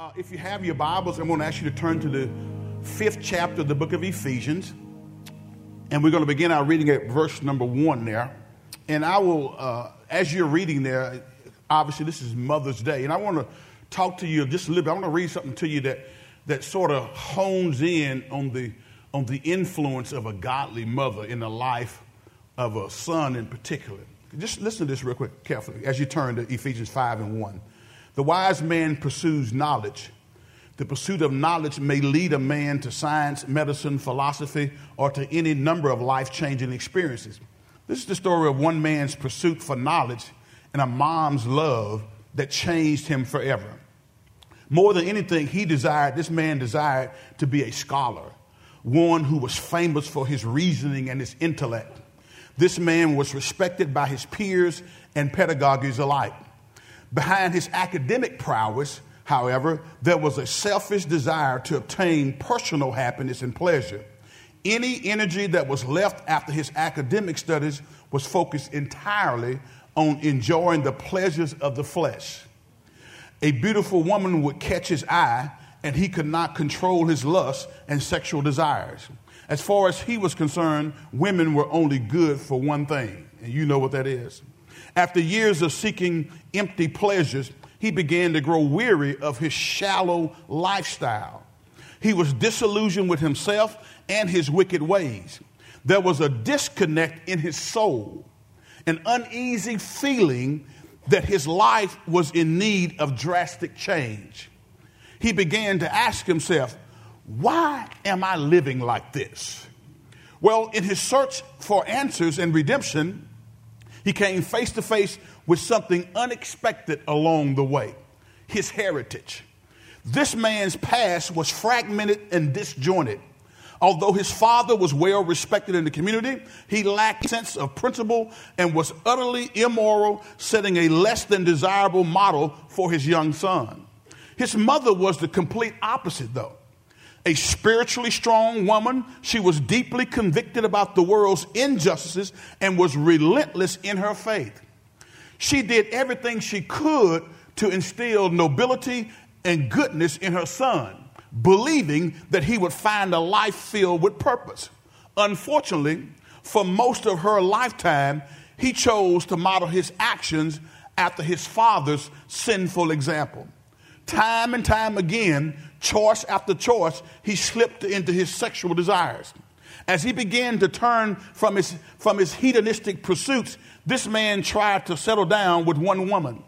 Uh, if you have your Bibles, I'm going to ask you to turn to the fifth chapter of the book of Ephesians. And we're going to begin our reading at verse number one there. And I will, uh, as you're reading there, obviously this is Mother's Day. And I want to talk to you just a little bit. I want to read something to you that, that sort of hones in on the, on the influence of a godly mother in the life of a son in particular. Just listen to this real quick, carefully, as you turn to Ephesians 5 and 1. The wise man pursues knowledge. The pursuit of knowledge may lead a man to science, medicine, philosophy, or to any number of life changing experiences. This is the story of one man's pursuit for knowledge and a mom's love that changed him forever. More than anything, he desired, this man desired to be a scholar, one who was famous for his reasoning and his intellect. This man was respected by his peers and pedagogues alike. Behind his academic prowess, however, there was a selfish desire to obtain personal happiness and pleasure. Any energy that was left after his academic studies was focused entirely on enjoying the pleasures of the flesh. A beautiful woman would catch his eye, and he could not control his lust and sexual desires. As far as he was concerned, women were only good for one thing, and you know what that is after years of seeking empty pleasures, he began to grow weary of his shallow lifestyle. He was disillusioned with himself and his wicked ways. There was a disconnect in his soul, an uneasy feeling that his life was in need of drastic change. He began to ask himself, Why am I living like this? Well, in his search for answers and redemption, he came face to face with something unexpected along the way his heritage. This man's past was fragmented and disjointed. Although his father was well respected in the community, he lacked sense of principle and was utterly immoral, setting a less than desirable model for his young son. His mother was the complete opposite, though a spiritually strong woman. She was deeply convicted about the world's injustices and was relentless in her faith. She did everything she could to instill nobility and goodness in her son, believing that he would find a life filled with purpose. Unfortunately, for most of her lifetime, he chose to model his actions after his father's sinful example. Time and time again, choice after choice, he slipped into his sexual desires. As he began to turn from his, from his hedonistic pursuits, this man tried to settle down with one woman.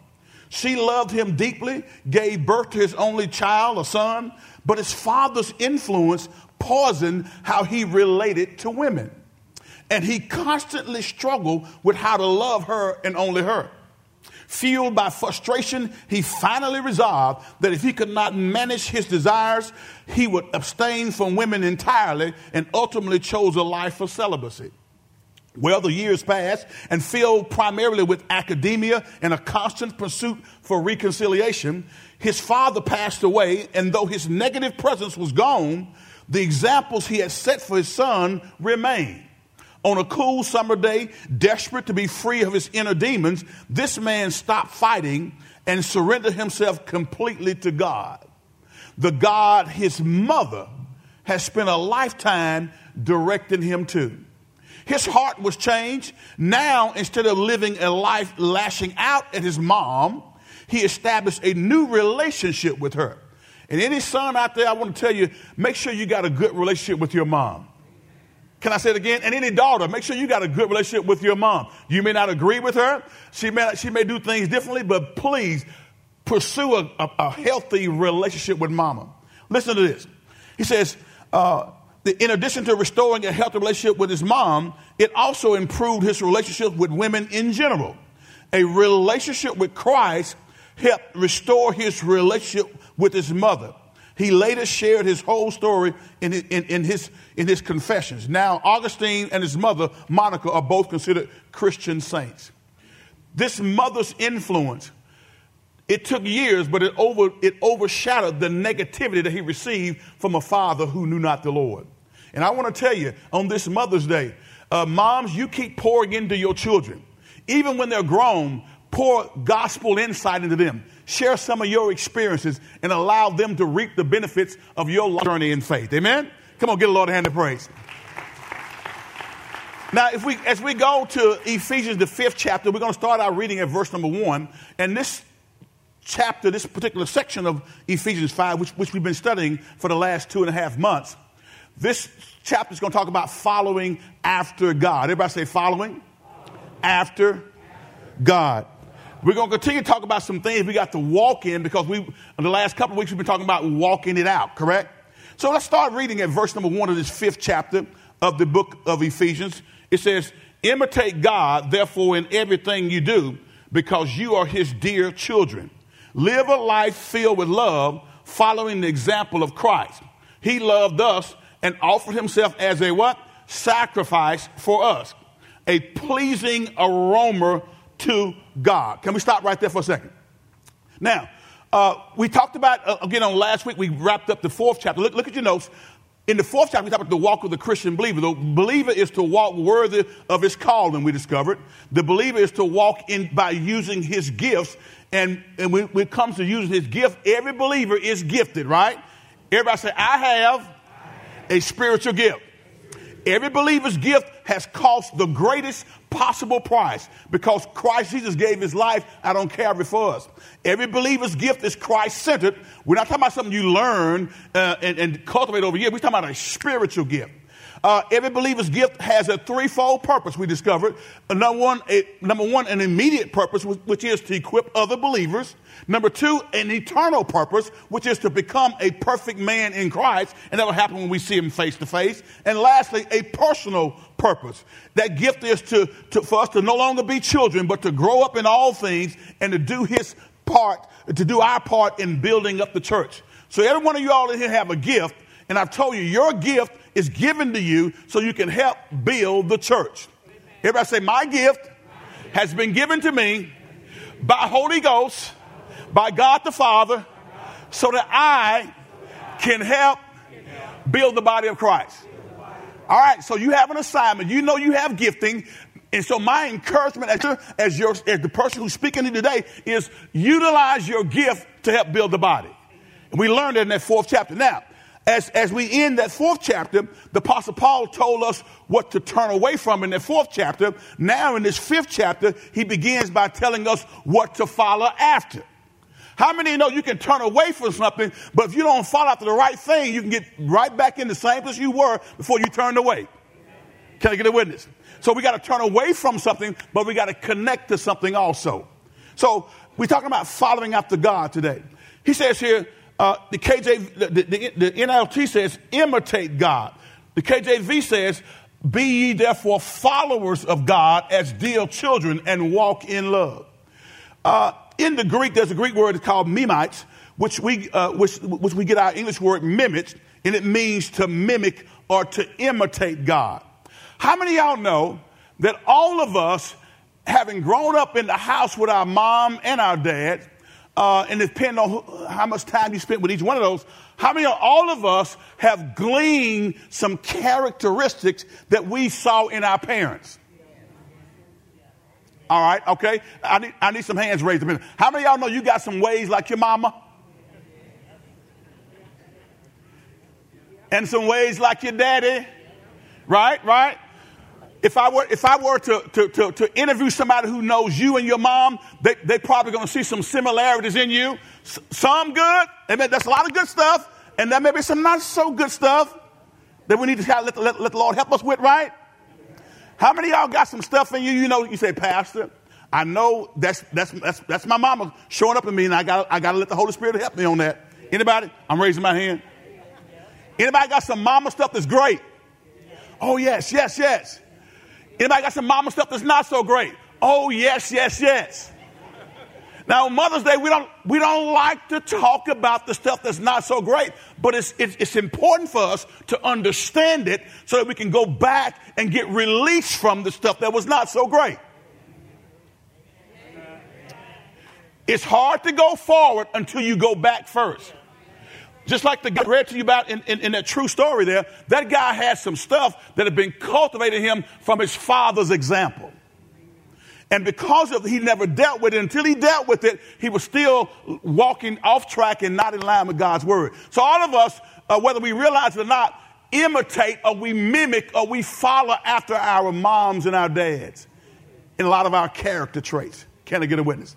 She loved him deeply, gave birth to his only child, a son, but his father's influence poisoned how he related to women. And he constantly struggled with how to love her and only her. Fueled by frustration, he finally resolved that if he could not manage his desires, he would abstain from women entirely and ultimately chose a life of celibacy. Well, the years passed, and filled primarily with academia and a constant pursuit for reconciliation, his father passed away, and though his negative presence was gone, the examples he had set for his son remained. On a cool summer day, desperate to be free of his inner demons, this man stopped fighting and surrendered himself completely to God. The God his mother has spent a lifetime directing him to. His heart was changed. Now, instead of living a life lashing out at his mom, he established a new relationship with her. And any son out there, I want to tell you make sure you got a good relationship with your mom. Can I say it again? And any daughter, make sure you got a good relationship with your mom. You may not agree with her. She may, she may do things differently, but please pursue a, a, a healthy relationship with mama. Listen to this. He says, uh, in addition to restoring a healthy relationship with his mom, it also improved his relationship with women in general. A relationship with Christ helped restore his relationship with his mother. He later shared his whole story in, in, in, his, in his confessions. Now, Augustine and his mother, Monica, are both considered Christian saints. This mother's influence, it took years, but it, over, it overshadowed the negativity that he received from a father who knew not the Lord. And I want to tell you on this Mother's Day, uh, moms, you keep pouring into your children. Even when they're grown, pour gospel insight into them. Share some of your experiences, and allow them to reap the benefits of your journey in faith. Amen? Come on, get a Lord a hand of praise. Now, if we, as we go to Ephesians, the fifth chapter, we're going to start our reading at verse number one. And this chapter, this particular section of Ephesians 5, which, which we've been studying for the last two and a half months, this chapter is going to talk about following after God. Everybody say following after God. We're going to continue to talk about some things we got to walk in because we, in the last couple of weeks, we've been talking about walking it out, correct? So let's start reading at verse number one of this fifth chapter of the book of Ephesians. It says, Imitate God, therefore, in everything you do, because you are his dear children. Live a life filled with love, following the example of Christ. He loved us and offered himself as a what? Sacrifice for us. A pleasing aroma to God. Can we stop right there for a second? Now, uh, we talked about, uh, again, on last week, we wrapped up the fourth chapter. Look, look at your notes. In the fourth chapter, we talked about the walk of the Christian believer. The believer is to walk worthy of his calling, we discovered. The believer is to walk in by using his gifts. And, and when, when it comes to using his gift, every believer is gifted, right? Everybody say, I have a spiritual gift. Every believer's gift has cost the greatest possible price because Christ Jesus gave his life out on Calvary for us. Every believer's gift is Christ centered. We're not talking about something you learn uh, and, and, cultivate over years. We're talking about a spiritual gift. Uh, every believer's gift has a threefold purpose. We discovered uh, number one, a, number one, an immediate purpose, which is to equip other believers. Number two, an eternal purpose, which is to become a perfect man in Christ, and that will happen when we see him face to face. And lastly, a personal purpose. That gift is to, to, for us to no longer be children, but to grow up in all things and to do his part, to do our part in building up the church. So every one of you all in here have a gift, and I've told you your gift is given to you so you can help build the church. Everybody say, My gift has been given to me by Holy Ghost, by God the Father, so that I can help build the body of Christ. All right, so you have an assignment. You know you have gifting. And so my encouragement as, as, your, as the person who's speaking to you today is utilize your gift to help build the body. And we learned that in that fourth chapter. Now, as, as we end that fourth chapter, the Apostle Paul told us what to turn away from in that fourth chapter. Now, in this fifth chapter, he begins by telling us what to follow after. How many know you can turn away from something, but if you don't follow after the right thing, you can get right back in the same place you were before you turned away? Can I get a witness? So we got to turn away from something, but we got to connect to something also. So we're talking about following after God today. He says here, uh, the KJ, the, the, the NLT says, imitate God. The KJV says, be ye therefore followers of God as dear children and walk in love. Uh, in the Greek, there's a Greek word called mimites, which we, uh, which, which we get our English word mimic, and it means to mimic or to imitate God. How many y'all know that all of us, having grown up in the house with our mom and our dad, uh, and depending on how much time you spent with each one of those, how many of all of us have gleaned some characteristics that we saw in our parents? All right, okay. I need, I need some hands raised a minute. How many of y'all know you got some ways like your mama? And some ways like your daddy? Right, right? If I were, if I were to, to, to, to interview somebody who knows you and your mom, they, they're probably going to see some similarities in you. S- some good, and that's a lot of good stuff, and there may be some not so good stuff that we need to let, let, let the Lord help us with, right? How many y'all got some stuff in you? You know, you say, Pastor, I know that's that's that's that's my mama showing up in me, and I got I got to let the Holy Spirit help me on that. Anybody? I'm raising my hand. Anybody got some mama stuff that's great? Oh yes, yes, yes. Anybody got some mama stuff that's not so great? Oh yes, yes, yes. Now, Mother's Day, we don't, we don't like to talk about the stuff that's not so great, but it's, it's, it's, important for us to understand it so that we can go back and get released from the stuff that was not so great. It's hard to go forward until you go back first. Just like the guy read to you about in, in, in that true story there, that guy had some stuff that had been cultivated him from his father's example. And because of he never dealt with it, until he dealt with it, he was still walking off track and not in line with God's word. So all of us, uh, whether we realize it or not, imitate or we mimic or we follow after our moms and our dads in a lot of our character traits. Can I get a witness?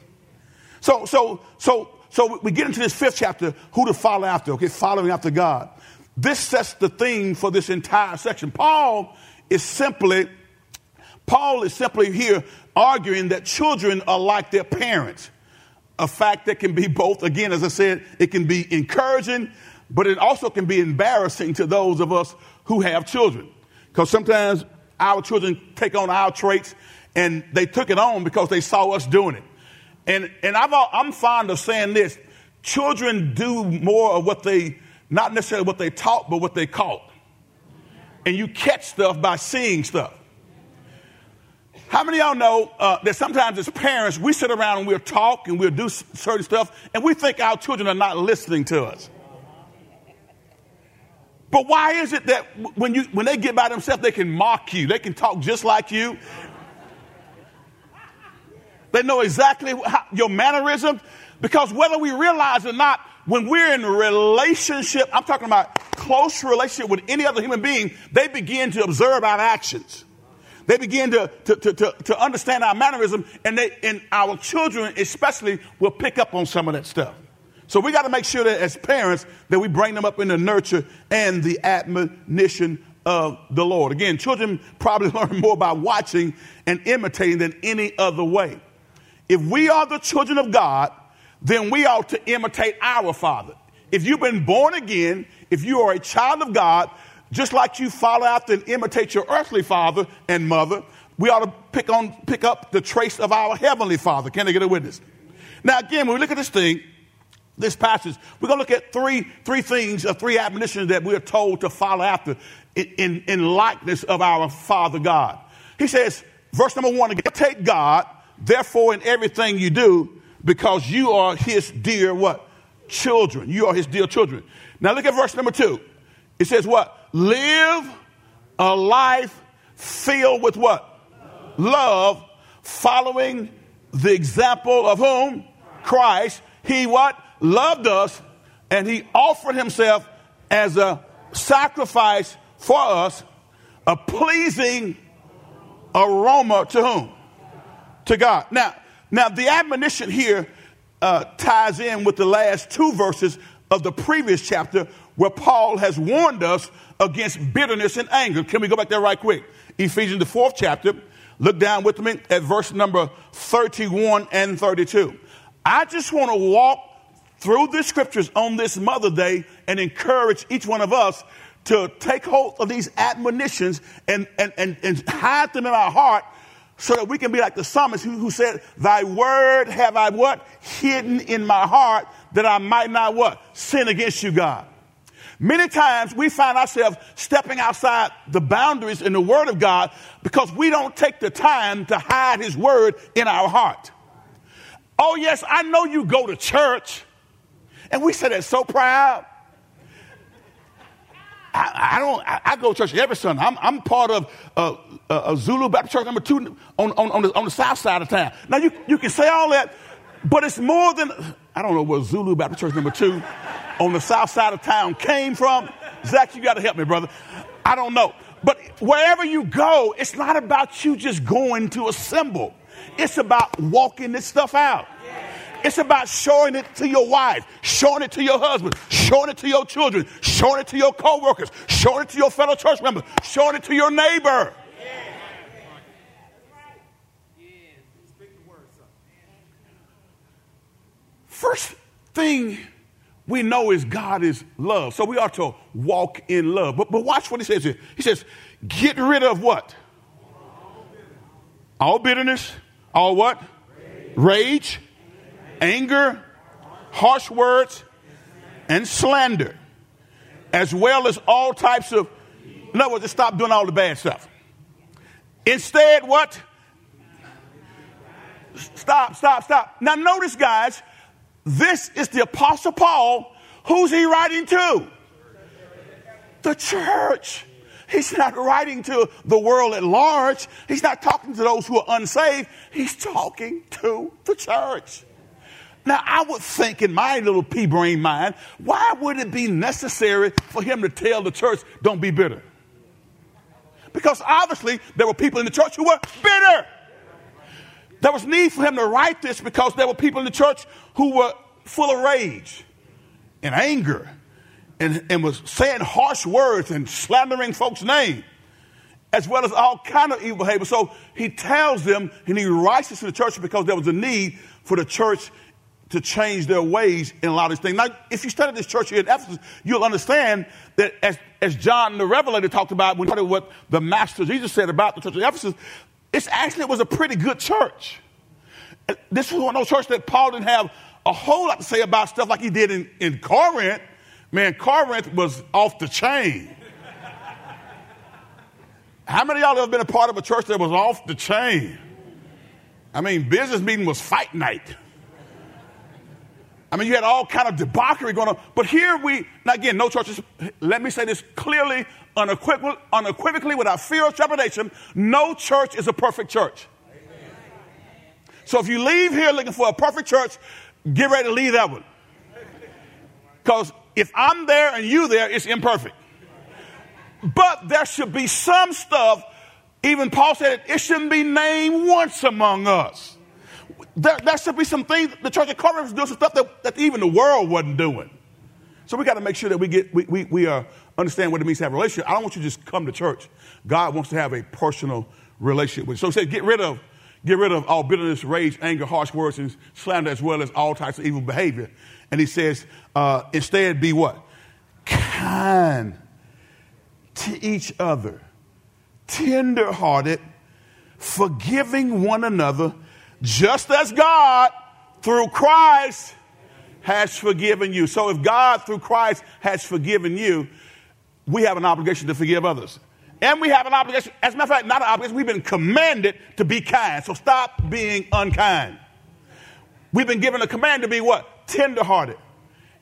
So, so, so, so we get into this fifth chapter, who to follow after, okay, following after God. This sets the theme for this entire section. Paul is simply, Paul is simply here arguing that children are like their parents. A fact that can be both, again, as I said, it can be encouraging, but it also can be embarrassing to those of us who have children. Because sometimes our children take on our traits and they took it on because they saw us doing it. And, and i am fond of saying this children do more of what they, not necessarily what they taught, but what they caught. And you catch stuff by seeing stuff. How many of y'all know uh, that sometimes as parents, we sit around and we'll talk and we'll do certain stuff, and we think our children are not listening to us? But why is it that when, you, when they get by themselves, they can mock you, they can talk just like you, they know exactly how, your mannerisms because whether we realize or not, when we're in relationship, I'm talking about close relationship with any other human being, they begin to observe our actions. They begin to, to, to, to, to understand our mannerism, and, they, and our children especially will pick up on some of that stuff. So we got to make sure that as parents that we bring them up in the nurture and the admonition of the Lord. Again, children probably learn more by watching and imitating than any other way. If we are the children of God, then we ought to imitate our Father. If you've been born again, if you are a child of God, just like you follow after and imitate your earthly father and mother, we ought to pick on pick up the trace of our heavenly Father. Can I get a witness? Now, again, when we look at this thing, this passage, we're going to look at three, three things, or three admonitions that we're told to follow after in, in, in likeness of our Father God. He says, verse number one, take God Therefore, in everything you do, because you are his dear what? Children. You are his dear children. Now look at verse number two. It says what? Live a life filled with what? Love, following the example of whom? Christ. He what? Loved us and he offered himself as a sacrifice for us, a pleasing aroma to whom? To God. Now, now the admonition here uh, ties in with the last two verses of the previous chapter where Paul has warned us against bitterness and anger. Can we go back there right quick? Ephesians, the fourth chapter. Look down with me at verse number 31 and 32. I just want to walk through the scriptures on this Mother Day and encourage each one of us to take hold of these admonitions and, and, and, and hide them in our heart so that we can be like the psalmist who, who, said, Thy word have I what? Hidden in my heart that I might not what? Sin against you, God. Many times we find ourselves stepping outside the boundaries in the word of God because we don't take the time to hide his word in our heart. Oh, yes, I know you go to church. And we say that so proud. I, I don't. I, I, go to church every Sunday. I'm, I'm part of uh, uh, a Zulu Baptist Church number two on, on, on, the, on the south side of town. Now you you can say all that, but it's more than I don't know where Zulu Baptist Church number two on the south side of town came from. Zach, you got to help me, brother. I don't know, but wherever you go, it's not about you just going to a symbol. It's about walking this stuff out. It's about showing it to your wife, showing it to your husband, showing it to your children, showing it to your co-workers, showing it to your fellow church members, showing it to your neighbor. First thing we know is God is love. So we ought to walk in love. But, but watch what he says here. He says, get rid of what? All bitterness, all what? Rage, Rage anger, harsh words, and slander, as well as all types of, in other words, just stop doing all the bad stuff. Instead, what? Stop, stop, stop. Now, notice, guys, this is the Apostle Paul. Who's he writing to? The church. he's not writing to the world at large. He's not talking to those who are unsaved. He's talking to the church. Now, I would think in my little pea brain mind, why would it be necessary for him to tell the church, don't be bitter? Because obviously there were people in the church who were bitter. There was need for him to write this because there were people in the church who were full of rage and anger and, and was saying harsh words and slandering folks' name, as well as all kind of evil behavior. So he tells them and he writes this to the church because there was a need for the church to change their ways in a lot of these things. Now, if you study this church here in Ephesus, you'll understand that as, as John the Revelator talked about when he what the Master Jesus said about the church of Ephesus, it's actually it was a pretty good church. This was one of those churches that Paul didn't have a whole lot to say about stuff like he did in, in Corinth. Man, Corinth was off the chain. How many of y'all ever been a part of a church that was off the chain? I mean, business meeting was fight night. I mean, you had all kind of debauchery going on. But here we, now again, no churches, let me say this clearly, unequivocally, unequivocally without fear or trepidation, no church is a perfect church. So if you leave here looking for a perfect church, get ready to leave that one. Because if I'm there and you there, it's imperfect. But there should be some stuff, even Paul said it, it shouldn't be named once among us. There, there should be some things, the church of Corinth was doing some stuff that, that even the world wasn't doing. So we got to make sure that we get, we, we, we uh, understand what it means to have a relationship. I don't want you to just come to church. God wants to have a personal relationship with you. So he said, get rid of Get rid of all bitterness, rage, anger, harsh words, and slander, as well as all types of evil behavior. And he says, uh, instead, be what? Kind to each other, tenderhearted, forgiving one another, just as God, through Christ, has forgiven you. So if God, through Christ, has forgiven you, we have an obligation to forgive others. And we have an obligation, as a matter of fact, not an obligation, we've been commanded to be kind. So stop being unkind. We've been given a command to be what? Tenderhearted.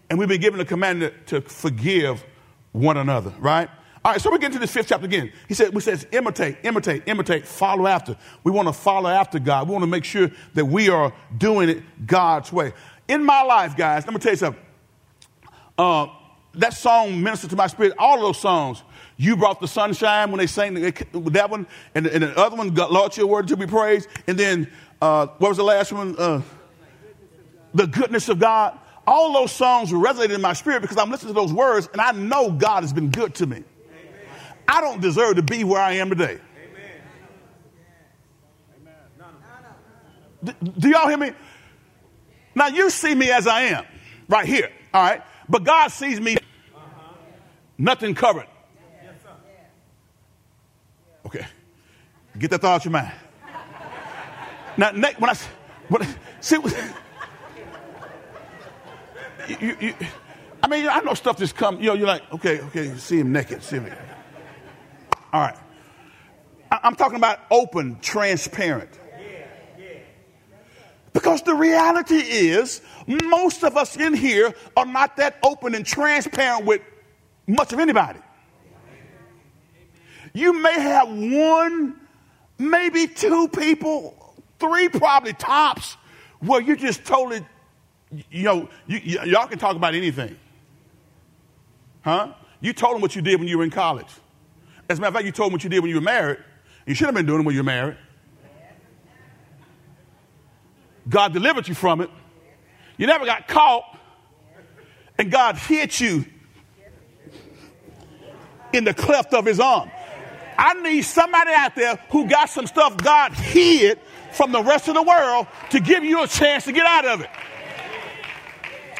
And we've been given a command to forgive one another, right? All right, so we get into this fifth chapter again. He said, we says, imitate, imitate, imitate, follow after. We want to follow after God. We want to make sure that we are doing it God's way. In my life, guys, let me tell you something. Uh, that song ministered to my spirit. All those songs you brought the sunshine when they sang that one, and, and the other one, Lord, your word to be praised. And then, uh, what was the last one? Uh, the goodness of God. All those songs resonated in my spirit because I'm listening to those words and I know God has been good to me. I don't deserve to be where I am today. Do, do y'all hear me? Now you see me as I am, right here, all right? But God sees me, uh-huh. nothing covered. Okay. Get that thought out your mind. Now, when I, when see, you, you, I mean, I know stuff just come, you know, you're like, okay, okay, see him naked, see him naked. All right. I'm talking about open, transparent. Because the reality is, most of us in here are not that open and transparent with much of anybody. You may have one, maybe two people, three probably tops, where you just totally, you know, you, y'all can talk about anything. Huh? You told them what you did when you were in college. As a matter of fact, you told them what you did when you were married. You should have been doing it when you were married. God delivered you from it. You never got caught. And God hit you in the cleft of his arm. I need somebody out there who got some stuff God hid from the rest of the world to give you a chance to get out of it.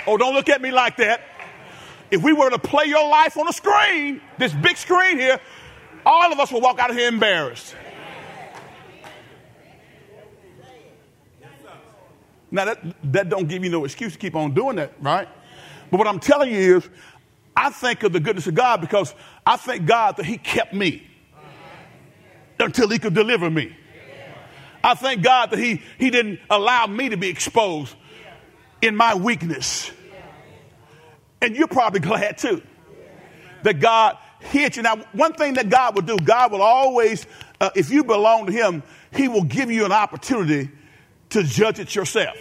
Oh, don't look at me like that. If we were to play your life on a screen, this big screen here, all of us will walk out of here embarrassed. Now that that don't give you no excuse to keep on doing that, right? But what I'm telling you is, I think of the goodness of God because I thank God that He kept me until he could deliver me. I thank God that he, he didn't allow me to be exposed in my weakness. And you're probably glad too that God hit you. Now, one thing that God will do, God will always, uh, if you belong to Him, He will give you an opportunity to judge it yourself.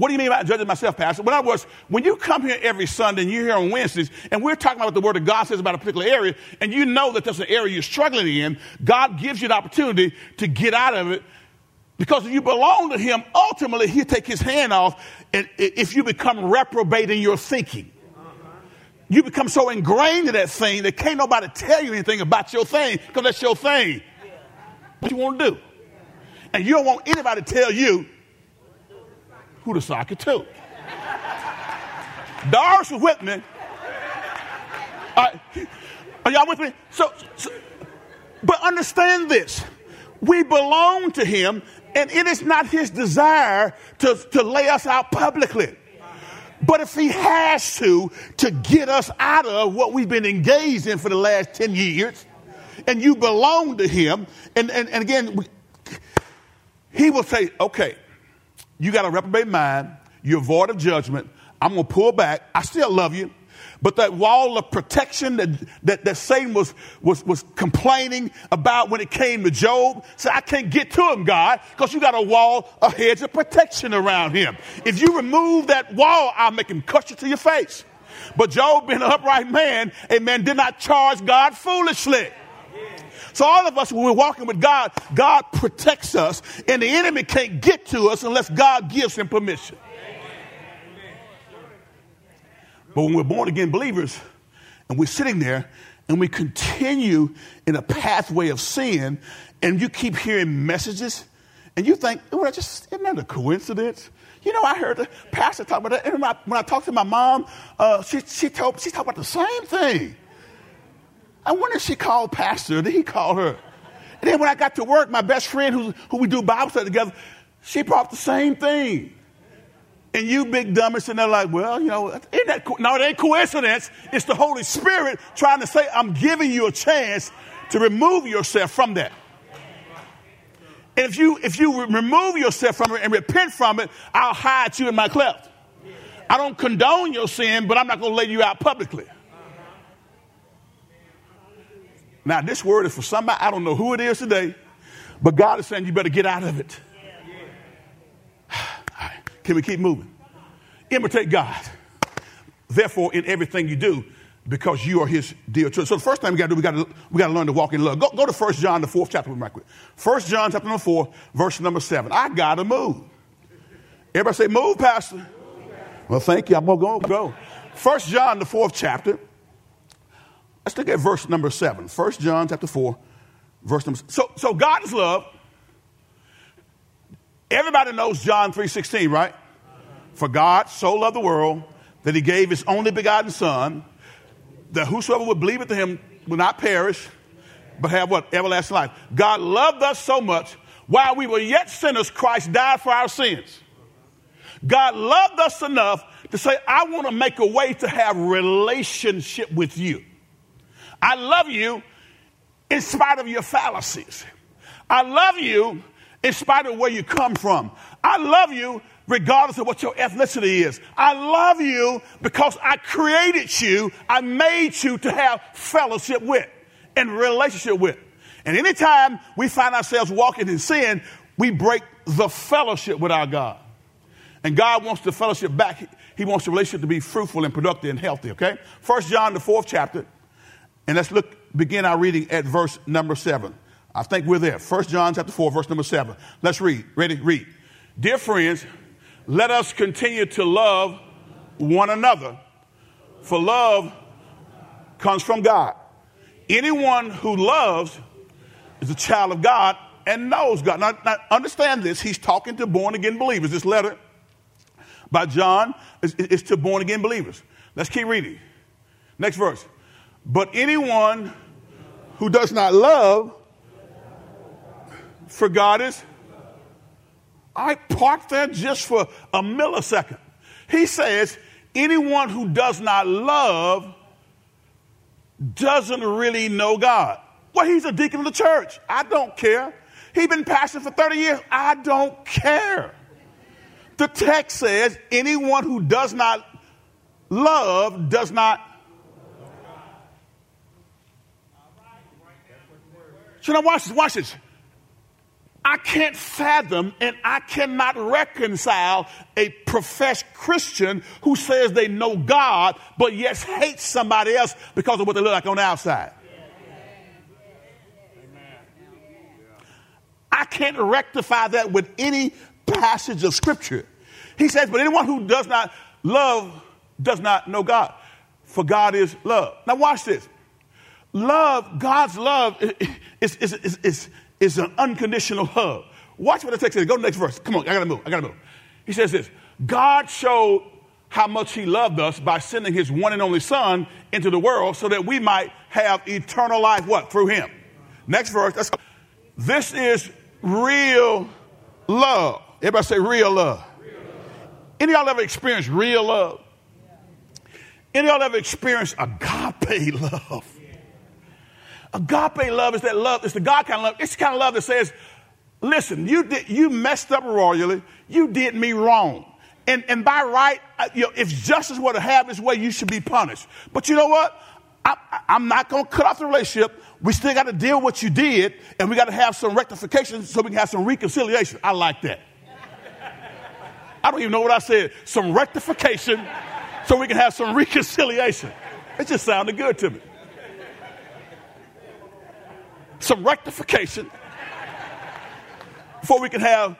What do you mean by judging myself, Pastor? In other words, when you come here every Sunday and you're here on Wednesdays, and we're talking about what the Word of God says about a particular area, and you know that there's an area you're struggling in, God gives you an opportunity to get out of it. Because if you belong to Him, ultimately He'll take His hand off and if you become reprobate in your thinking. You become so ingrained in that thing that can't nobody tell you anything about your thing because that's your thing. What you want to do. And you don't want anybody to tell you who to sock it to. Doris was with me. Are, are y'all with me? So, so, but understand this. We belong to him, and it is not his desire to, to lay us out publicly. But if he has to, to get us out of what we've been engaged in for the last 10 years, and you belong to him, and, and, and again, he will say, okay, you got a reprobate mind. You're void of judgment. I'm to pull back. I still love you. But that wall of protection that, that, that Satan was, was, was complaining about when it came to Job, said, I can't get to him, God, because you got a wall, a hedge of protection around him. If you remove that wall, I'll make him cut you to your face. But Job, being an upright man, amen, did not charge God foolishly. So all of us, when we're walking with God, God protects us, and the enemy can't get to us unless God gives him permission. But when we're born again believers, and we're sitting there, and we continue in a pathway of sin, and you keep hearing messages, and you think, just isn't that a coincidence? You know, I heard the pastor talk about that. And when I, when I talked to my mom, uh, she, she, told, she talked about the same thing. I wonder if she called Pastor, did he call her? And then when I got to work, my best friend who, who we do Bible study together, she brought the same thing. And you big dummies and they're like, well, you know, isn't that co-? no, it ain't coincidence. It's the Holy Spirit trying to say, I'm giving you a chance to remove yourself from that. And if you if you remove yourself from it and repent from it, I'll hide you in my cleft. I don't condone your sin, but I'm not going to lay you out publicly. Now, this word is for somebody, I don't know who it is today, but God is saying you better get out of it. Can we keep moving? Imitate God. Therefore, in everything you do, because you are his dear children. So the first thing we got to do, we got to we got to learn to walk in love. Go, go to 1 John, the fourth chapter, right quick. 1 John, chapter number four, verse number seven. I got to move. Everybody say, move, Pastor. Well, thank you. I'm going to go. go. 1 John, the fourth chapter, Let's look at verse number seven. First John chapter 4, verse number So so God is love. Everybody knows John 3:16, right? For God so loved the world that he gave his only begotten son, that whosoever would believe in him will not perish, but have what? Everlasting life. God loved us so much, while we were yet sinners, Christ died for our sins. God loved us enough to say, I want to make a way to have relationship with you. I love you in spite of your fallacies. I love you in spite of where you come from. I love you regardless of what your ethnicity is. I love you because I created you, I made you to have fellowship with and relationship with. And anytime we find ourselves walking in sin, we break the fellowship with our God. And God wants the fellowship back. He wants the relationship to be fruitful and productive and healthy, okay? First John, the fourth chapter, and let's look, begin our reading at verse number seven. I think we're there. First John chapter 4, verse number 7. Let's read. Ready? Read. Dear friends, let us continue to love one another, for love comes from God. Anyone who loves is a child of God and knows God. Now, now understand this. He's talking to born again believers. This letter by John is, is to born again believers. Let's keep reading. Next verse. But anyone who does not love, for God is. I parked there just for a millisecond. He says, anyone who does not love doesn't really know God. Well, he's a deacon of the church. I don't care. He's been pastor for 30 years. I don't care. The text says, anyone who does not love does not. So now watch this, watch this. I can't fathom and I cannot reconcile a professed Christian who says they know God, but yet hates somebody else because of what they look like on the outside. I can't rectify that with any passage of scripture. He says, but anyone who does not love does not know God, for God is love. Now, watch this. Love, God's love is, is, is, is, is an unconditional love. Watch what the text says. Go to the next verse. Come on, I gotta move. I gotta move. He says this God showed how much He loved us by sending His one and only Son into the world so that we might have eternal life. What? Through Him. Next verse. This is real love. Everybody say real love. Real love. Any y'all ever experienced real love? Any y'all ever experienced agape love? Agape love is that love, it's the God kind of love. It's the kind of love that says, listen, you, did, you messed up royally, you did me wrong. And, and by right, uh, you know, if justice were to have its way, you should be punished. But you know what? I, am not going to cut off the relationship. We still got to deal with what you did, and we got to have some rectification so we can have some reconciliation. I like that. I don't even know what I said. Some rectification so we can have some reconciliation. It just sounded good to me. Some rectification before we can have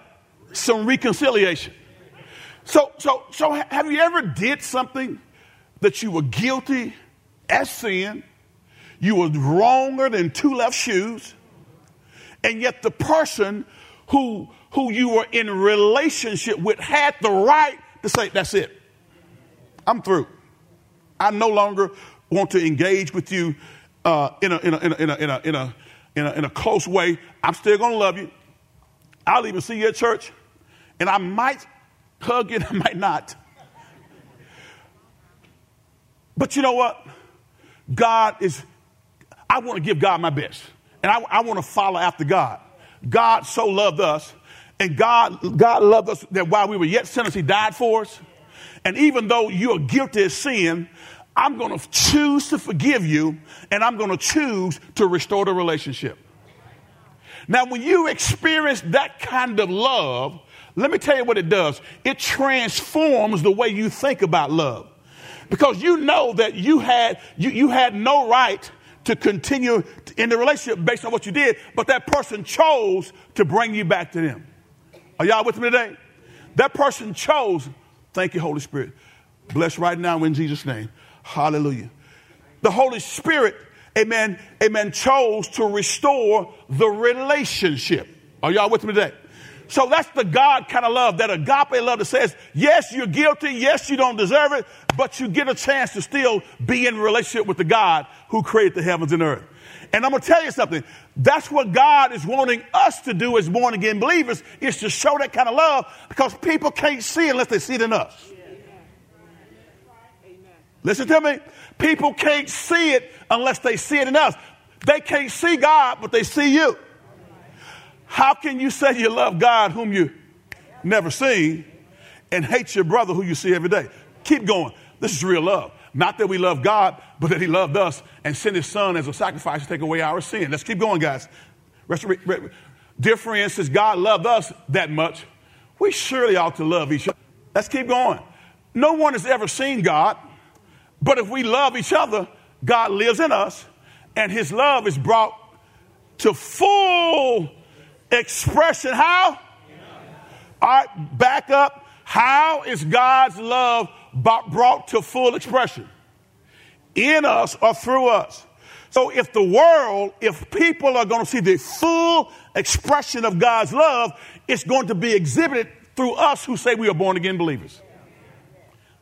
some reconciliation. So, so, so have you ever did something that you were guilty as sin? You were wronger than two left shoes, and yet the person who who you were in relationship with had the right to say, "That's it. I'm through. I no longer want to engage with you uh, in, a, in, a, in, a, in, a, in, a, in, a, in, a, close way. I'm still going to love you. I'll even see you at church, and I might hug you, I might not. But you know what? God is, I want to give God my best. And I, I want to follow after God. God so loved us, and God, God loved us that while we were yet sinners, He died for us. And even though you are guilty of sin, I'm going to choose to forgive you and I'm going to choose to restore the relationship. Now, when you experience that kind of love, let me tell you what it does. It transforms the way you think about love. Because you know that you had, you, you had no right to continue in the relationship based on what you did, but that person chose to bring you back to them. Are y'all with me today? That person chose Thank you, Holy Spirit. Bless right now in Jesus' name. Hallelujah. The Holy Spirit, amen, amen, chose to restore the relationship. Are y'all with me today? So that's the God kind of love, that agape love that says, yes, you're guilty, yes, you don't deserve it, but you get a chance to still be in relationship with the God who created the heavens and earth. And I'm going to tell you something. That's what God is wanting us to do as born again believers is to show that kind of love because people can't see unless they see it in us. Listen to me. People can't see it unless they see it in us. They can't see God, but they see you. How can you say you love God whom you never seen and hate your brother who you see every day? Keep going. This is real love. Not that we love God, but that He loved us and sent His Son as a sacrifice to take away our sin. Let's keep going, guys. Dear friends, since God loved us that much, we surely ought to love each other. Let's keep going. No one has ever seen God, but if we love each other, God lives in us, and His love is brought to full expression. How? All right, back up. How is God's love brought to full expression in us or through us. So if the world, if people are going to see the full expression of God's love, it's going to be exhibited through us who say we are born again believers.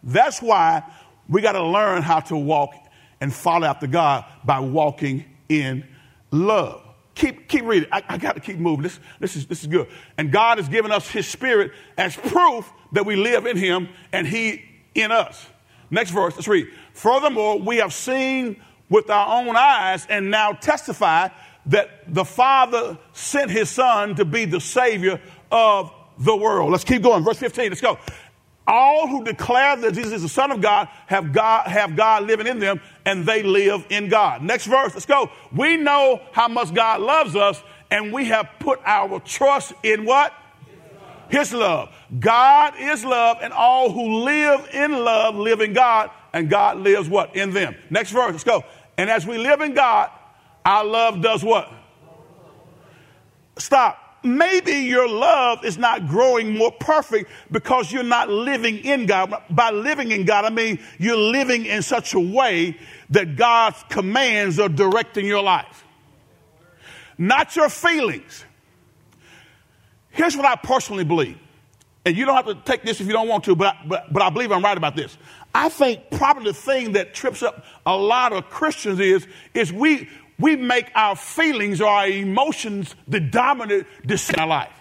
That's why we got to learn how to walk and follow after God by walking in love. Keep, keep reading. I, I got to keep moving. This, this, is, this is good. And God has given us His Spirit as proof that we live in Him and He in us. Next verse, let's read. Furthermore, we have seen with our own eyes and now testify that the Father sent his Son to be the Savior of the world. Let's keep going. Verse 15, let's go. All who declare that Jesus is the Son of God have God have God living in them, and they live in God. Next verse, let's go. We know how much God loves us, and we have put our trust in what? His love. God is love, and all who live in love live in God, and God lives what? In them. Next verse, let's go. And as we live in God, our love does what? Stop maybe your love is not growing more perfect because you're not living in God. By living in God, I mean you're living in such a way that God's commands are directing your life, not your feelings. Here's what I personally believe. And you don't have to take this if you don't want to, but, but, but I believe I'm right about this. I think probably the thing that trips up a lot of Christians is, is we, we make our feelings or our emotions the dominant decision in our life.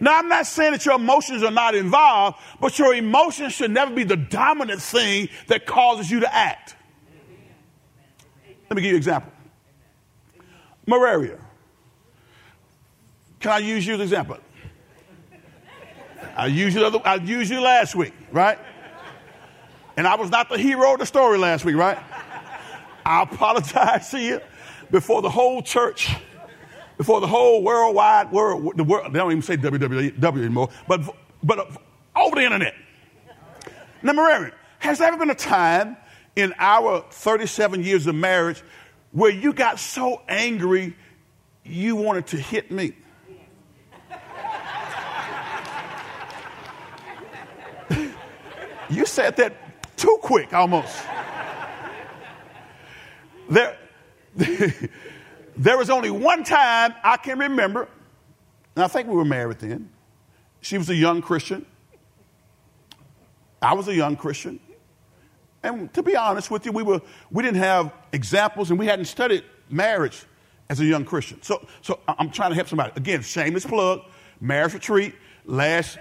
Now, I'm not saying that your emotions are not involved, but your emotions should never be the dominant thing that causes you to act. Let me give you an example. Maria. Can I use you as an example? I used you, other, I used you last week, right? And I was not the hero of the story last week, right? I apologize to you before the whole church, before the whole worldwide world, the world, they don't even say WWW anymore, but, but over the internet. Maria, has there ever been a time in our 37 years of marriage where you got so angry you wanted to hit me? you said that too quick almost. There, there was only one time I can remember, and I think we were married then. She was a young Christian. I was a young Christian. And to be honest with you, we, were, we didn't have examples and we hadn't studied marriage as a young Christian. So, so I'm trying to help somebody. Again, shameless plug, marriage retreat, last.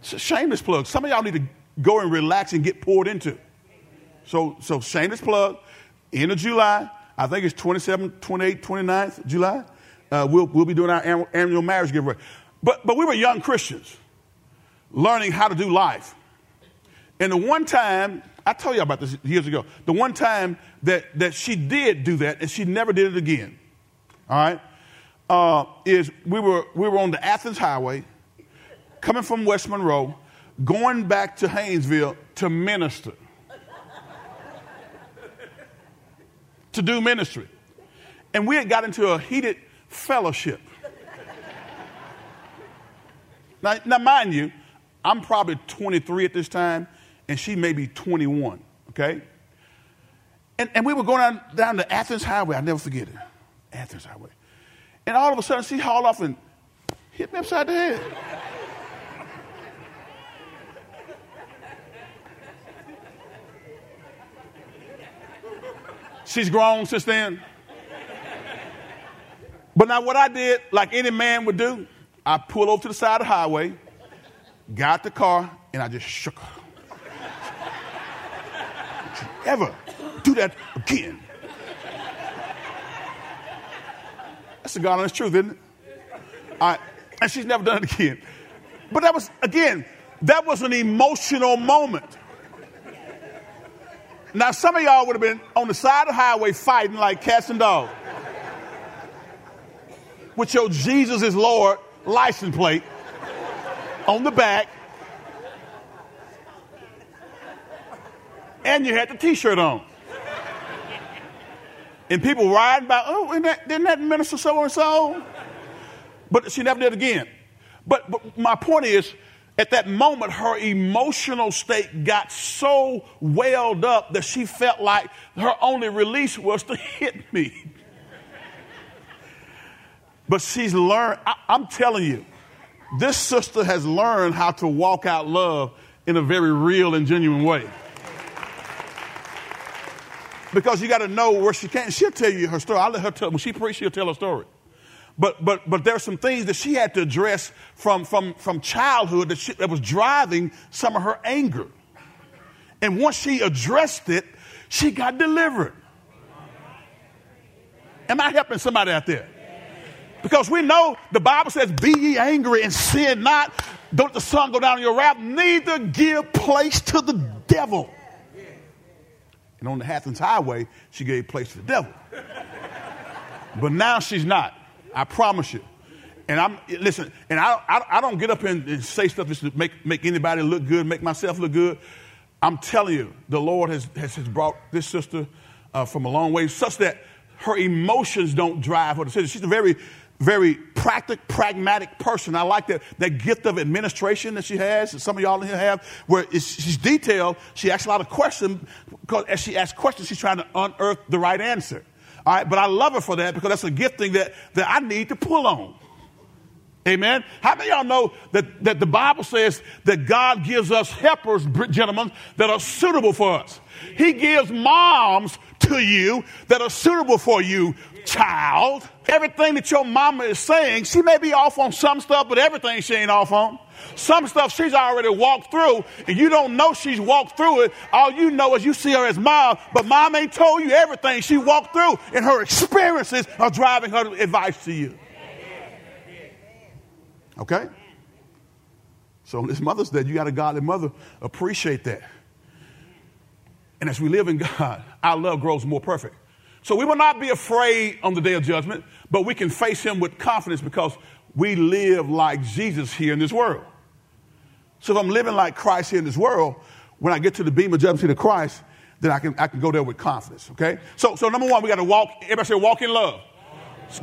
Shameless plug. Some of y'all need to go and relax and get poured into. So, so shameless plug. End of July, I think it's 27, 28, 29th July. Uh, we'll, we'll be doing our annual marriage giveaway. But, but we were young Christians learning how to do life. And the one time, I told you about this years ago, the one time that, that she did do that and she never did it again, all right, uh, is we were, we were on the Athens Highway coming from West Monroe, going back to Haynesville to minister. To do ministry. And we had got into a heated fellowship. now, now, mind you, I'm probably 23 at this time, and she may be 21, okay? And, and we were going down, down the Athens Highway. I'll never forget it. Athens Highway. And all of a sudden, she hauled off and hit me upside the head. She's grown since then. But now, what I did, like any man would do, I pulled over to the side of the highway, got the car, and I just shook her. Ever do that again. That's the God honest truth, isn't it? Right. And she's never done it again. But that was, again, that was an emotional moment. Now, some of y'all would have been on the side of the highway fighting like cats and dogs with your Jesus is Lord license plate on the back. And you had the t shirt on. And people riding by, oh, isn't that, didn't that minister so and so? But she never did again. But, but my point is, at that moment, her emotional state got so welled up that she felt like her only release was to hit me. but she's learned, I, I'm telling you, this sister has learned how to walk out love in a very real and genuine way. Because you got to know where she came. She'll tell you her story. I'll let her tell, when she preaches, she'll tell her story. But, but, but there's some things that she had to address from, from, from childhood that, she, that was driving some of her anger. And once she addressed it, she got delivered. Am I helping somebody out there? Because we know the Bible says, Be ye angry and sin not. Don't the sun go down on your wrath, neither give place to the devil. And on the Athens Highway, she gave place to the devil. but now she's not. I promise you. And I'm listen, and I, I, I don't get up and, and, say stuff just to make, make anybody look good, make myself look good. I'm telling you, the Lord has, has, has brought this sister uh, from a long way, such that her emotions don't drive her decisions. She's a very, very practical, pragmatic person. I like that, that gift of administration that she has, and some of y'all in here have, where she's detailed. She asks a lot of questions, because as she asks questions, she's trying to unearth the right answer. All right, but I love her for that because that's a gifting that, that I need to pull on. Amen. How many y'all know that, that the Bible says that God gives us helpers, gentlemen, that are suitable for us? He gives moms to you that are suitable for you, child. Everything that your mama is saying, she may be off on some stuff, but everything she ain't off on. Some stuff she's already walked through, and you don't know she's walked through it. All you know is you see her as mom, but mom ain't told you everything she walked through, and her experiences are driving her advice to you. Okay? So this Mother's Day, you got a godly mother, appreciate that. And as we live in God, our love grows more perfect. So we will not be afraid on the day of judgment, but we can face him with confidence because we live like Jesus here in this world. So if I'm living like Christ here in this world, when I get to the bema judgment seat of Christ, then I can, I can go there with confidence, okay? So, so number one, we got to walk, everybody say walk in love.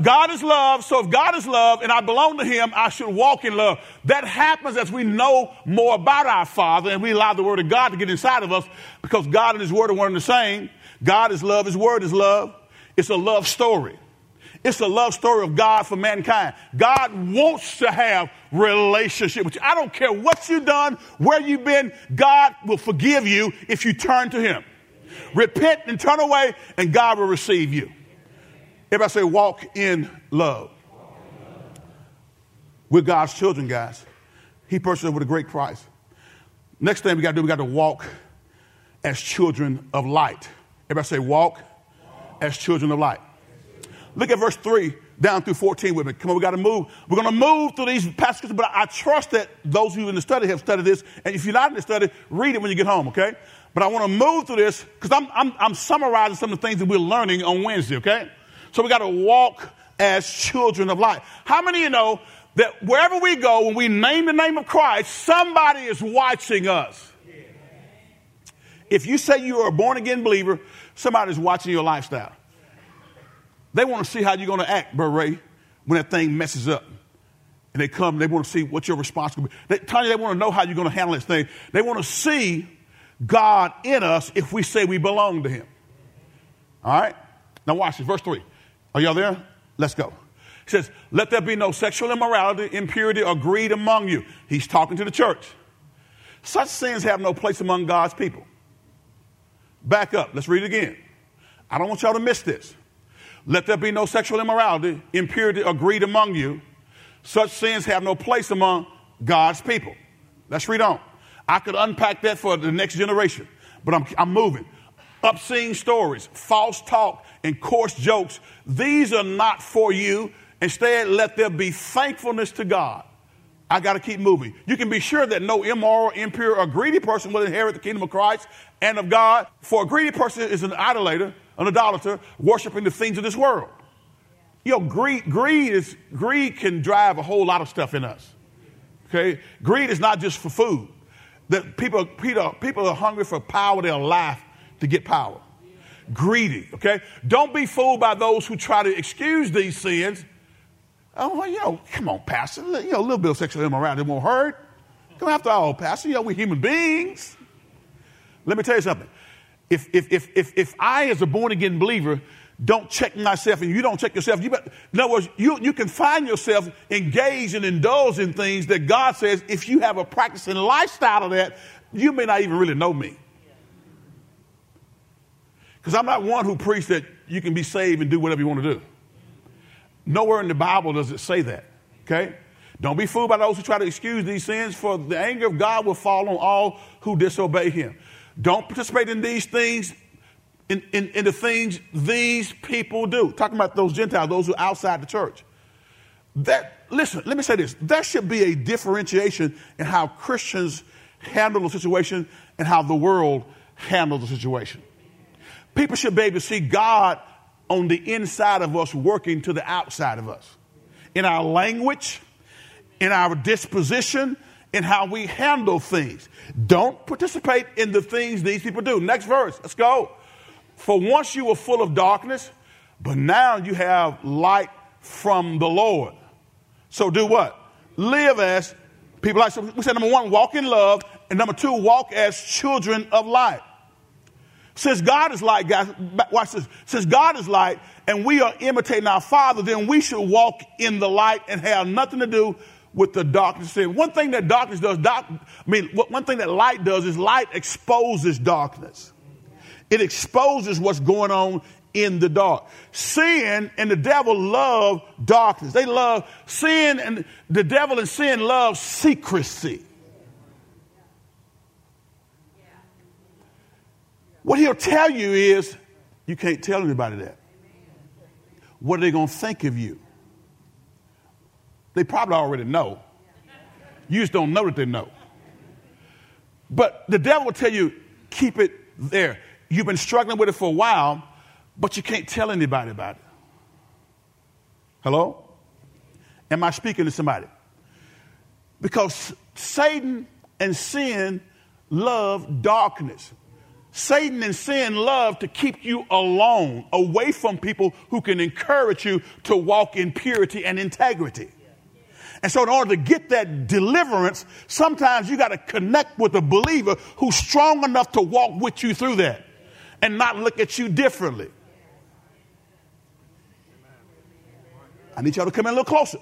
God is love, so if God is love and I belong to Him, I should walk in love. That happens as we know more about our Father and we allow the Word of God to get inside of us because God and His Word are one and the same. God is love, His Word is love. It's a love story. It's a love story of God for mankind. God wants to have relationship with you. I don't care what you've done, where you've been, God will forgive you if you turn to Him. Repent and turn away, and God will receive you. Everybody say, walk in love. We're God's children, guys. He purchased us with a great price. Next thing we got to do, we got to walk as children of light. Everybody say, walk as children of light. Look at verse 3 down through 14 with me. Come on, we got to move. We're going to move through these passages, but I trust that those who in the study have studied this. And if you're not in the study, read it when you get home, okay? But I want to move through this because I'm, I'm, I'm summarizing some of the things that we're learning on Wednesday, okay? So we got to walk as children of light. How many of you know that wherever we go, when we name the name of Christ, somebody is watching us? If you say you are a born again believer, somebody's watching your lifestyle. They want to see how you're going to act, Beret, when that thing messes up. And they come, they want to see what your response will be. They, Tanya, they want to know how you're going to handle this thing. They want to see God in us if we say we belong to Him. All right? Now watch this, verse 3. Are y'all there? Let's go. He says, Let there be no sexual immorality, impurity, or greed among you. He's talking to the church. Such sins have no place among God's people. Back up. Let's read it again. I don't want y'all to miss this. Let there be no sexual immorality, impurity, or greed among you. Such sins have no place among God's people. Let's read on. I could unpack that for the next generation, but I'm, I'm moving. Obscene stories, false talk, and coarse jokes, these are not for you. Instead, let there be thankfulness to God. I got to keep moving. You can be sure that no immoral, impure, or greedy person will inherit the kingdom of Christ and of God. For a greedy person is an idolater, an idolater, worshiping the things of this world. You know, greed, greed is greed can drive a whole lot of stuff in us. Okay, greed is not just for food. That people, people, people are hungry for power. They'll laugh to get power greedy, okay? Don't be fooled by those who try to excuse these sins. Oh, well, you know, come on, Pastor. You know, a little bit of sexual immorality won't hurt. Come after all, Pastor. You know, we're human beings. Let me tell you something. If, if, if, if, if I, as a born again believer, don't check myself and you don't check yourself, you bet, in other words, you, you can find yourself engaged and indulged in things that God says, if you have a practicing lifestyle of that, you may not even really know me. Because I'm not one who preached that you can be saved and do whatever you want to do. Nowhere in the Bible does it say that. Okay? Don't be fooled by those who try to excuse these sins, for the anger of God will fall on all who disobey him. Don't participate in these things, in, in, in the things these people do. Talking about those Gentiles, those who are outside the church. that listen, let me say this. There should be a differentiation in how Christians handle the situation and how the world handles the situation. People should be able to see God on the inside of us working to the outside of us. In our language, in our disposition, in how we handle things. Don't participate in the things these people do. Next verse, let's go. For once you were full of darkness, but now you have light from the Lord. So do what? Live as people like, so we said number one, walk in love, and number two, walk as children of light. Since God is light, guys, watch this. Since God is light and we are imitating our Father, then we should walk in the light and have nothing to do with the darkness. Sin. One thing that darkness does, I mean, one thing that light does is light exposes darkness. It exposes what's going on in the dark. Sin and the devil love darkness. They love sin and the devil and sin love secrecy. What he'll tell you is you can't tell anybody that. What are they going to think of you? They probably already know. You just don't know that they know. But the devil will tell you, keep it there. You've been struggling with it for a while but you can't tell anybody about it. Hello? Am I speaking to somebody? Because Satan and sin love darkness. Satan and sin love to keep you alone, away from people who can encourage you to walk in purity and integrity. And so, in order to get that deliverance, sometimes you got to connect with a believer who's strong enough to walk with you through that and not look at you differently. I need y'all to come in a little closer.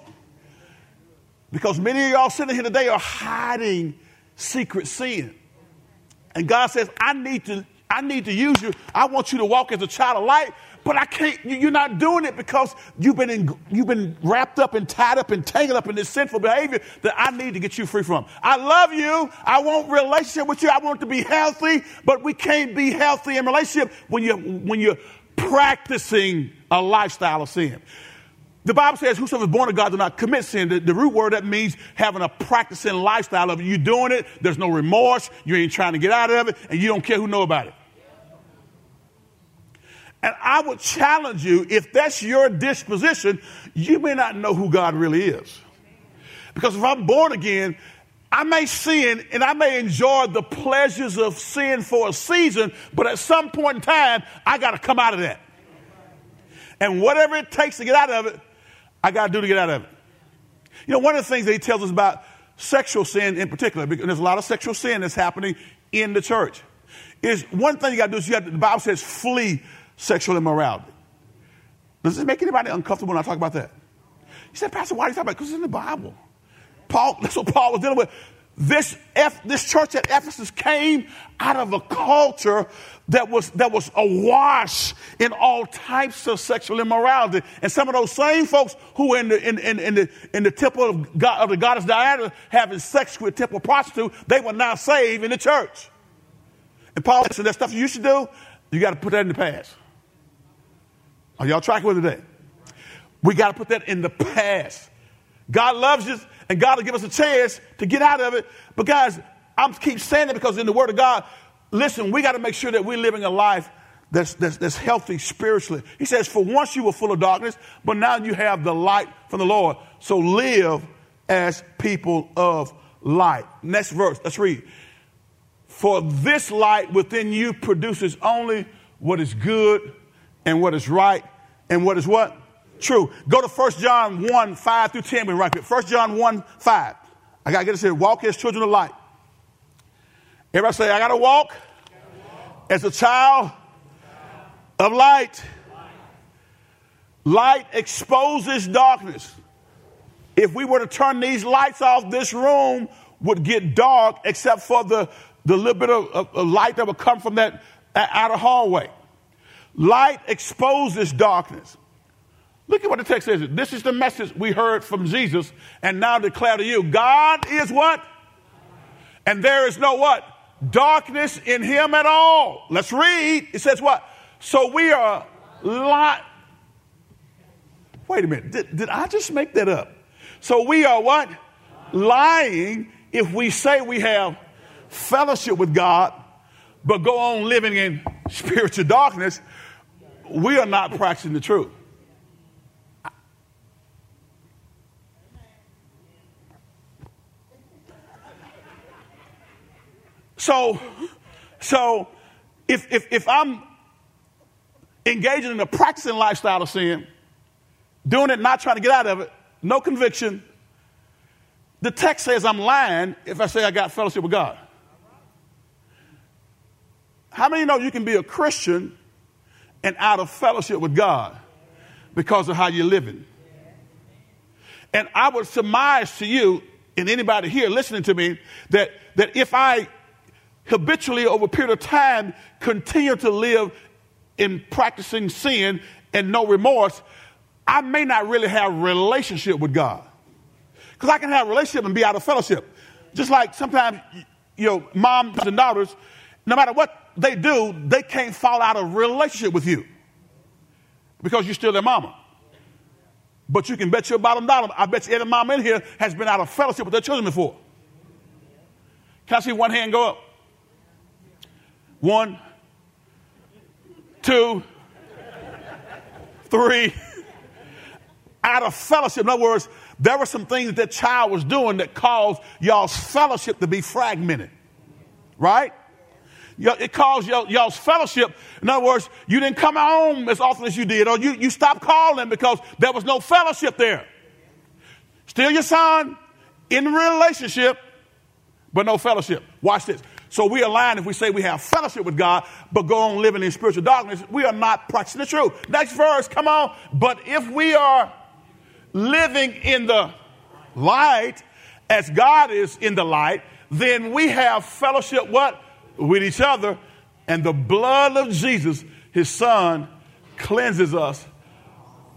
Because many of y'all sitting here today are hiding secret sin. And God says, I need to, I need to use you. I want you to walk as a child of light, but I can't, you're not doing it because you've been, in, you've been wrapped up and tied up and tangled up in this sinful behavior that I need to get you free from. I love you. I want relationship with you. I want to be healthy, but we can't be healthy in relationship when you're, when you're practicing a lifestyle of sin. The Bible says, Whosoever is born of God do not commit sin. The, the, root word that means having a practicing lifestyle of you doing it, there's no remorse, you ain't trying to get out of it, and you don't care who know about it. And I would challenge you, if that's your disposition, you may not know who God really is. Because if I'm born again, I may sin and I may enjoy the pleasures of sin for a season, but at some point in time, I got to come out of that. And whatever it takes to get out of it, I got to do to get out of it. You know, one of the things that he tells us about sexual sin in particular, because there's a lot of sexual sin that's happening in the church, is one thing you got to do is you got to, the Bible says flee sexual immorality. Does this make anybody uncomfortable when I talk about that? You said, Pastor, why are you talking about? Because it's in the Bible. Paul, that's what Paul was dealing with. This, F, this church at Ephesus came out of a culture that was, that was awash in all types of sexual immorality. And some of those same folks who were in the, in, in, in the, in the temple of, God, of the goddess Diana having sex with temple prostitute, they were now saved in the church. And Paul said, that stuff you should do, you got to put that in the past. Are y'all tracking with today? We got to put that in the past. God loves us, and God will give us a chance to get out of it. But guys, I'm keep saying it because in the Word of God, listen, we got to make sure that we're living a life that's, that's, that's healthy spiritually. He says, For once you were full of darkness, but now you have the light from the Lord. So live as people of light. Next verse, let's read. For this light within you produces only what is good and what is right and what is what? True. Go to 1 John 1, 5 through 10. We right quick. 1 John 1, 5. I got to get this here. Walk as children of light. Everybody say, I got to walk as a child of light. Light exposes darkness. If we were to turn these lights off, this room would get dark except for the, the little bit of, of, of light that would come from that outer hallway. Light exposes darkness. Look at what the text says. This is the message we heard from Jesus and now declare to you. God is what? And there is no what? Darkness in him at all. Let's read. It says what? So we are light. Wait a minute. Did, did I just make that up? So we are what? Lying if we say we have fellowship with God, but go on living in spiritual darkness. We are not practicing the truth. So, so if, if, if I'm engaging in a practicing lifestyle of sin, doing it, not trying to get out of it, no conviction, the text says I'm lying if I say I got fellowship with God. How many know you can be a Christian and out of fellowship with God because of how you're living? And I would surmise to you and anybody here listening to me that, that if I habitually over a period of time continue to live in practicing sin and no remorse, I may not really have relationship with God. Because I can have a relationship and be out of fellowship. Just like sometimes, you know, moms and daughters, no matter what they do, they can't fall out of relationship with you because you're still their mama. But you can bet your bottom dollar, I bet you every mom in here has been out of fellowship with their children before. Can I see one hand go up? One, two, three. Out of fellowship. In other words, there were some things that child was doing that caused y'all's fellowship to be fragmented. Right? It caused y'all's fellowship. In other words, you didn't come home as often as you did, or you, you stopped calling because there was no fellowship there. Still your son in relationship, but no fellowship. Watch this. So we align if we say we have fellowship with God, but go on living in spiritual darkness. We are not practicing the truth. Next verse, come on. But if we are living in the light as God is in the light, then we have fellowship what? With each other. And the blood of Jesus, his son, cleanses us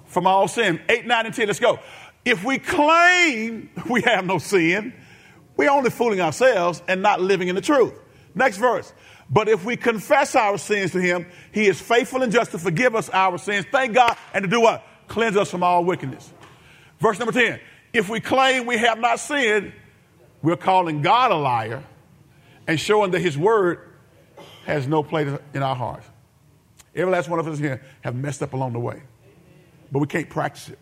from all sin. 8, 9, and 10. Let's go. If we claim we have no sin, we're only fooling ourselves and not living in the truth. Next verse. But if we confess our sins to him, he is faithful and just to forgive us our sins. Thank God. And to do what? Cleanse us from all wickedness. Verse number 10. If we claim we have not sinned, we're calling God a liar and showing that his word has no place in our hearts. Every last one of us here have messed up along the way. But we can't practice it.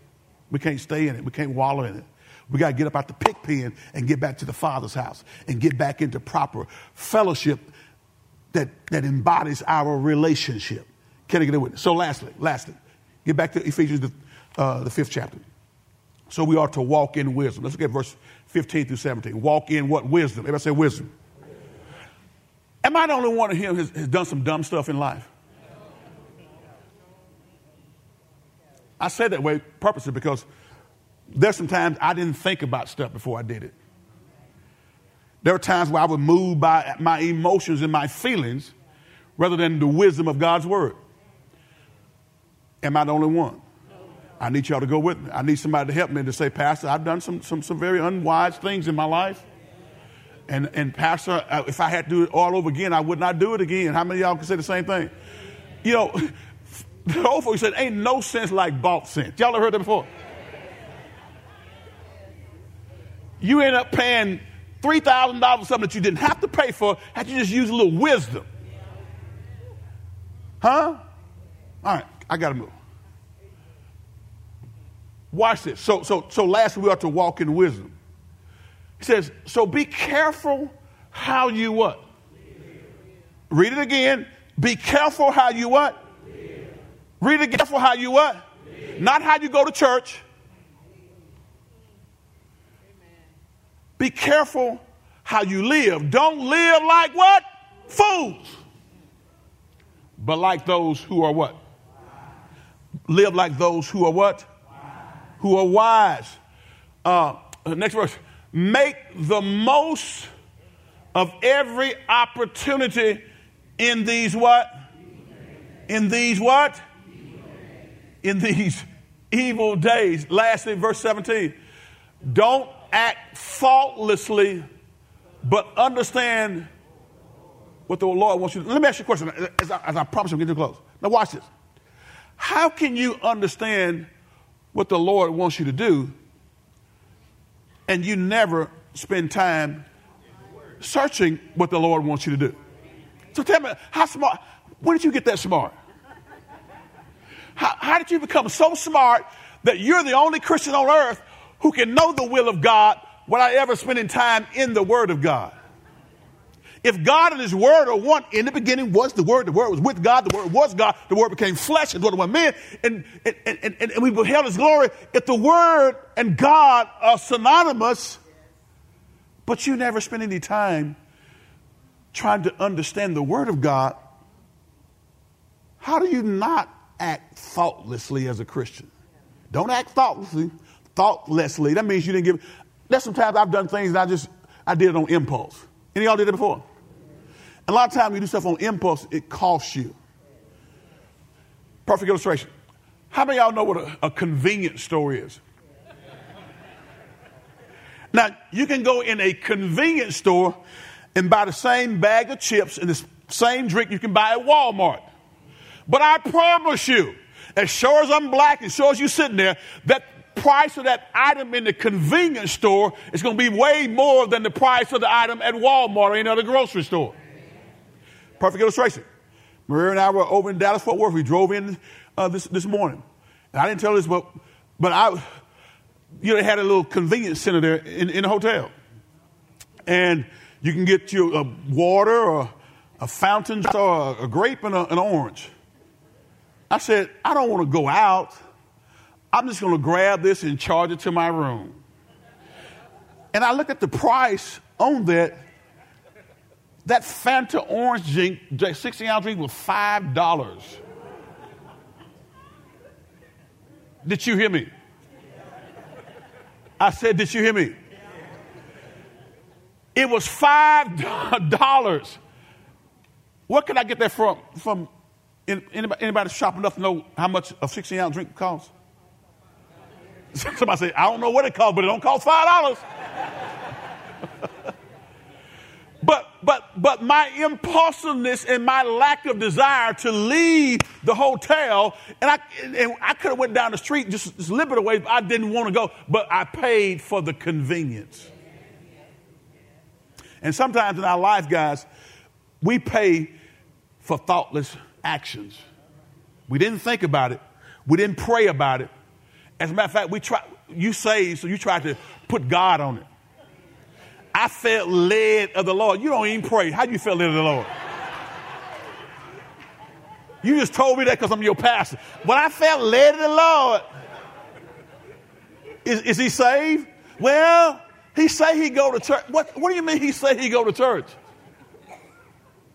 We can't stay in it. We can't wallow in it. We got to get up out the pig pen and get back to the Father's house and get back into proper fellowship that, that embodies our relationship. Can I get a witness? So, lastly, lastly, get back to Ephesians, the, uh, the fifth chapter. So, we are to walk in wisdom. Let's look at verse 15 through 17. Walk in what? Wisdom. Everybody say wisdom. Am I the only one of him has, has done some dumb stuff in life? I say that way purposely because there's some times I didn't think about stuff before I did it. There were times where I would move by my emotions and my feelings rather than the wisdom of God's word. Am I the only one? I need y'all to go with me. I need somebody to help me to say, Pastor, I've done some, some, some very unwise things in my life. And, and Pastor, if I had to do it all over again, I would not do it again. How many of y'all can say the same thing? You know, the old folks said, ain't no sense like bought sense. Y'all ever heard that before? you end up paying $3,000 for something that you didn't have to pay for, had you just used a little wisdom. Huh? All right, I got to move. Watch this. So, so, so lastly, we are to walk in wisdom. He says, so be careful how you what? Read it again. Be careful how you what? Read it careful how you what? Not how you go to church. Be careful how you live. Don't live like what? Fools. But like those who are what? Live like those who are what? Who are wise. Uh, next verse. Make the most of every opportunity in these what? In these what? In these evil days. Lastly, verse 17. Don't act faultlessly, but understand what the Lord wants you to. Let me ask you a question as I, as I promise I'm getting close. Now, watch this. How can you understand what the Lord wants you to do and you never spend time searching what the Lord wants you to do. So tell me, how smart, where did you get that smart? How, how did you become so smart that you're the only Christian on earth who can know the will of God without ever spending time in the Word of God? If God and His Word are one, in the beginning was the Word, the Word was with God, the Word was God, the Word became flesh and dwelt among men, and, and, and, and, we beheld His glory. If the Word and God are synonymous, but you never spend any time trying to understand the Word of God, how do you not act thoughtlessly as a Christian? Don't act thoughtlessly. Thoughtlessly. That means you didn't give. There's sometimes I've done things and I just I did it on impulse. Any of y'all did it before? A lot of times you do stuff on impulse, it costs you. Perfect illustration. How many of y'all know what a, a convenience store is? Now, you can go in a convenience store and buy the same bag of chips and the same drink you can buy at Walmart. But I promise you, as sure as I'm black, as sure as you're sitting there, that price of that item in the convenience store is going to be way more than the price of the item at Walmart or any other grocery store. Perfect illustration. Maria and I were over in Dallas Fort Worth. We drove in uh, this this morning, and I didn't tell this, but but I, you know, they had a little convenience center there in, in the hotel, and you can get you a water or a fountain or a, a grape and a, an orange. I said, I don't want to go out. I'm just going to grab this and charge it to my room. And I looked at the price on that. That Fanta orange drink, 16 ounce drink was $5. Did you hear me? I said, Did you hear me? It was $5. Where can I get that from? From anybody, anybody shop enough to know how much a 16 ounce drink costs? Somebody said, I don't know what it costs, but it don't cost $5. But but but my impulsiveness and my lack of desire to leave the hotel and I and I could have went down the street just, just a little bit away. I didn't want to go, but I paid for the convenience. And sometimes in our life, guys, we pay for thoughtless actions. We didn't think about it. We didn't pray about it. As a matter of fact, we try, you say, so you try to put God on it. I felt led of the Lord. You don't even pray. How do you feel led of the Lord? You just told me that because I'm your pastor. But I felt led of the Lord. Is, is he saved? Well, he say he go to church. What, what do you mean he say he go to church?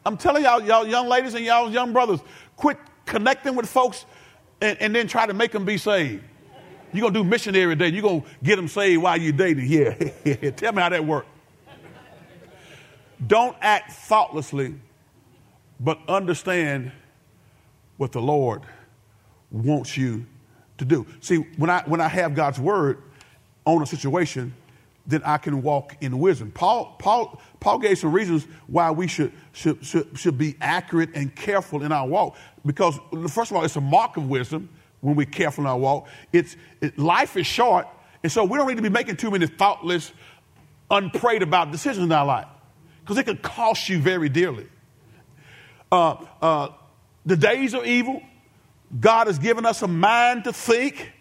I'm telling y'all, y'all young ladies and y'all young brothers, quit connecting with folks and, and then try to make them be saved. You're going to do missionary day. You're going to get them saved while you're dating. Yeah. Tell me how that works. Don't act thoughtlessly, but understand what the Lord wants you to do. See, when I, when I have God's word on a situation, then I can walk in wisdom. Paul, Paul, Paul gave some reasons why we should, should, should, should be accurate and careful in our walk. Because, first of all, it's a mark of wisdom when we're careful in our walk. It's, it, life is short, and so we don't need to be making too many thoughtless, unprayed about decisions in our life because it could cost you very dearly. Uh, uh, the days are evil. God has given us a mind to think,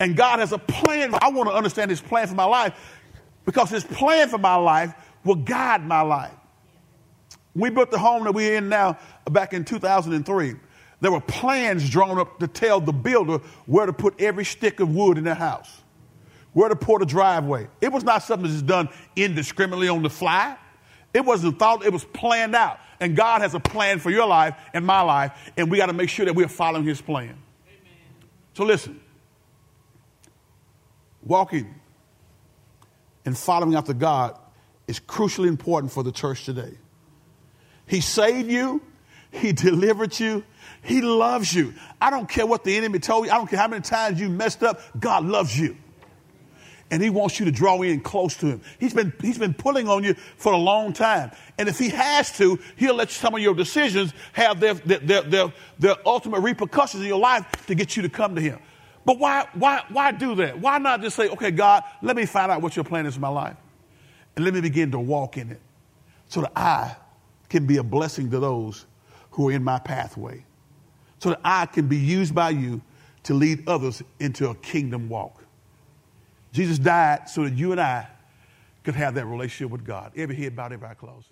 and God has a plan. I want to understand His plan for my life because his plan for my life will guide my life. We built the home that we're in now back in 2003. There were plans drawn up to tell the builder where to put every stick of wood in the house, where to pour the driveway. It was not something that's done indiscriminately on the fly. It wasn't thought, it was planned out. And God has a plan for your life and my life, and we got to make sure that we're following his plan. Amen. So listen, walking and following after God is crucially important for the church today. He saved you, He delivered you, He loves you. I don't care what the enemy told you, I don't care how many times you messed up, God loves you. And he wants you to draw in close to him. He's been, he's been pulling on you for a long time. And if he has to, he'll let some of your decisions have their, their, their, their, ultimate repercussions in your life to get you to come to him. But why, why, why do that? Why not just say, okay, God, let me find out what your plan is for my life and let me begin to walk in it so that I can be a blessing to those who are in my pathway, so that I can be used by you to lead others into a kingdom walk. Jesus died so that you and I could have that relationship with God. Every head bowed, every eye closed.